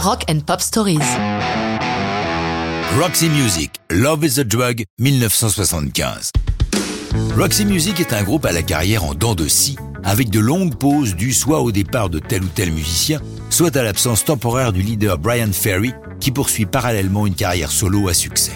Rock and Pop Stories. Roxy Music, Love is a Drug, 1975. Roxy Music est un groupe à la carrière en dents de scie, avec de longues pauses dues soit au départ de tel ou tel musicien, soit à l'absence temporaire du leader Brian Ferry, qui poursuit parallèlement une carrière solo à succès.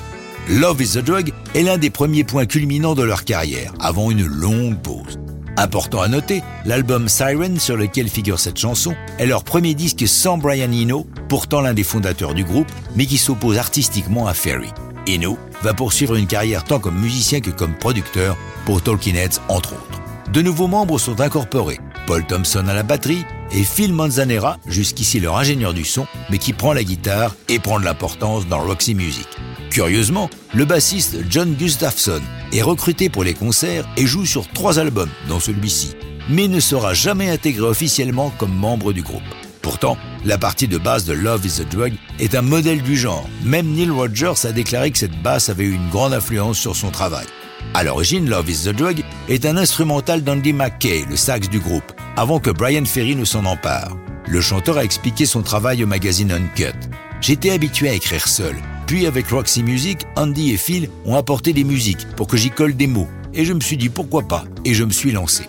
Love is a Drug est l'un des premiers points culminants de leur carrière, avant une longue pause. Important à noter, l'album Siren sur lequel figure cette chanson est leur premier disque sans Brian Eno, pourtant l'un des fondateurs du groupe, mais qui s'oppose artistiquement à Ferry. Eno va poursuivre une carrière tant comme musicien que comme producteur pour Talking Heads entre autres. De nouveaux membres sont incorporés, Paul Thompson à la batterie et Phil Manzanera, jusqu'ici leur ingénieur du son, mais qui prend la guitare et prend de l'importance dans Roxy Music. Curieusement, le bassiste John Gustafson est recruté pour les concerts et joue sur trois albums, dont celui-ci, mais ne sera jamais intégré officiellement comme membre du groupe. Pourtant, la partie de basse de Love is a Drug est un modèle du genre. Même Neil Rogers a déclaré que cette basse avait eu une grande influence sur son travail. À l'origine, Love is the Drug est un instrumental d'Andy McKay, le sax du groupe, avant que Brian Ferry ne s'en empare. Le chanteur a expliqué son travail au magazine Uncut. J'étais habitué à écrire seul, puis avec Roxy Music, Andy et Phil ont apporté des musiques pour que j'y colle des mots. Et je me suis dit pourquoi pas, et je me suis lancé.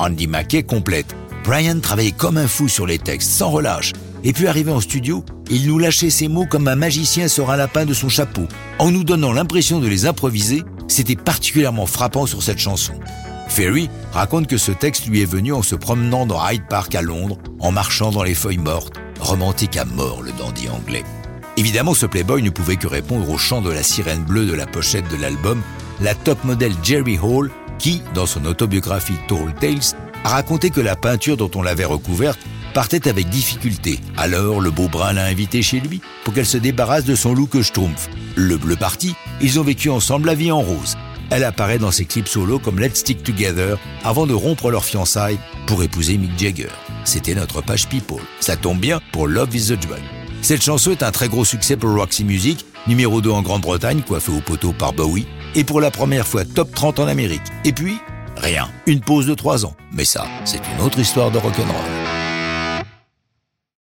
Andy Mackey complète. Brian travaillait comme un fou sur les textes, sans relâche. Et puis arrivé en studio, il nous lâchait ses mots comme un magicien sort un lapin de son chapeau, en nous donnant l'impression de les improviser. C'était particulièrement frappant sur cette chanson. Ferry raconte que ce texte lui est venu en se promenant dans Hyde Park à Londres, en marchant dans les feuilles mortes, romantique à mort le dandy anglais. Évidemment, ce playboy ne pouvait que répondre au chant de la sirène bleue de la pochette de l'album, la top modèle Jerry Hall, qui, dans son autobiographie Tall Tales, a raconté que la peinture dont on l'avait recouverte partait avec difficulté. Alors, le beau brun l'a invité chez lui pour qu'elle se débarrasse de son look schtroumpf. Le bleu parti, ils ont vécu ensemble la vie en rose. Elle apparaît dans ses clips solo comme Let's Stick Together avant de rompre leur fiançailles pour épouser Mick Jagger. C'était notre page People. Ça tombe bien pour Love is the Drug. Cette chanson est un très gros succès pour Roxy Music, numéro 2 en Grande-Bretagne, coiffé au poteau par Bowie, et pour la première fois top 30 en Amérique. Et puis, rien, une pause de 3 ans. Mais ça, c'est une autre histoire de rock'n'roll.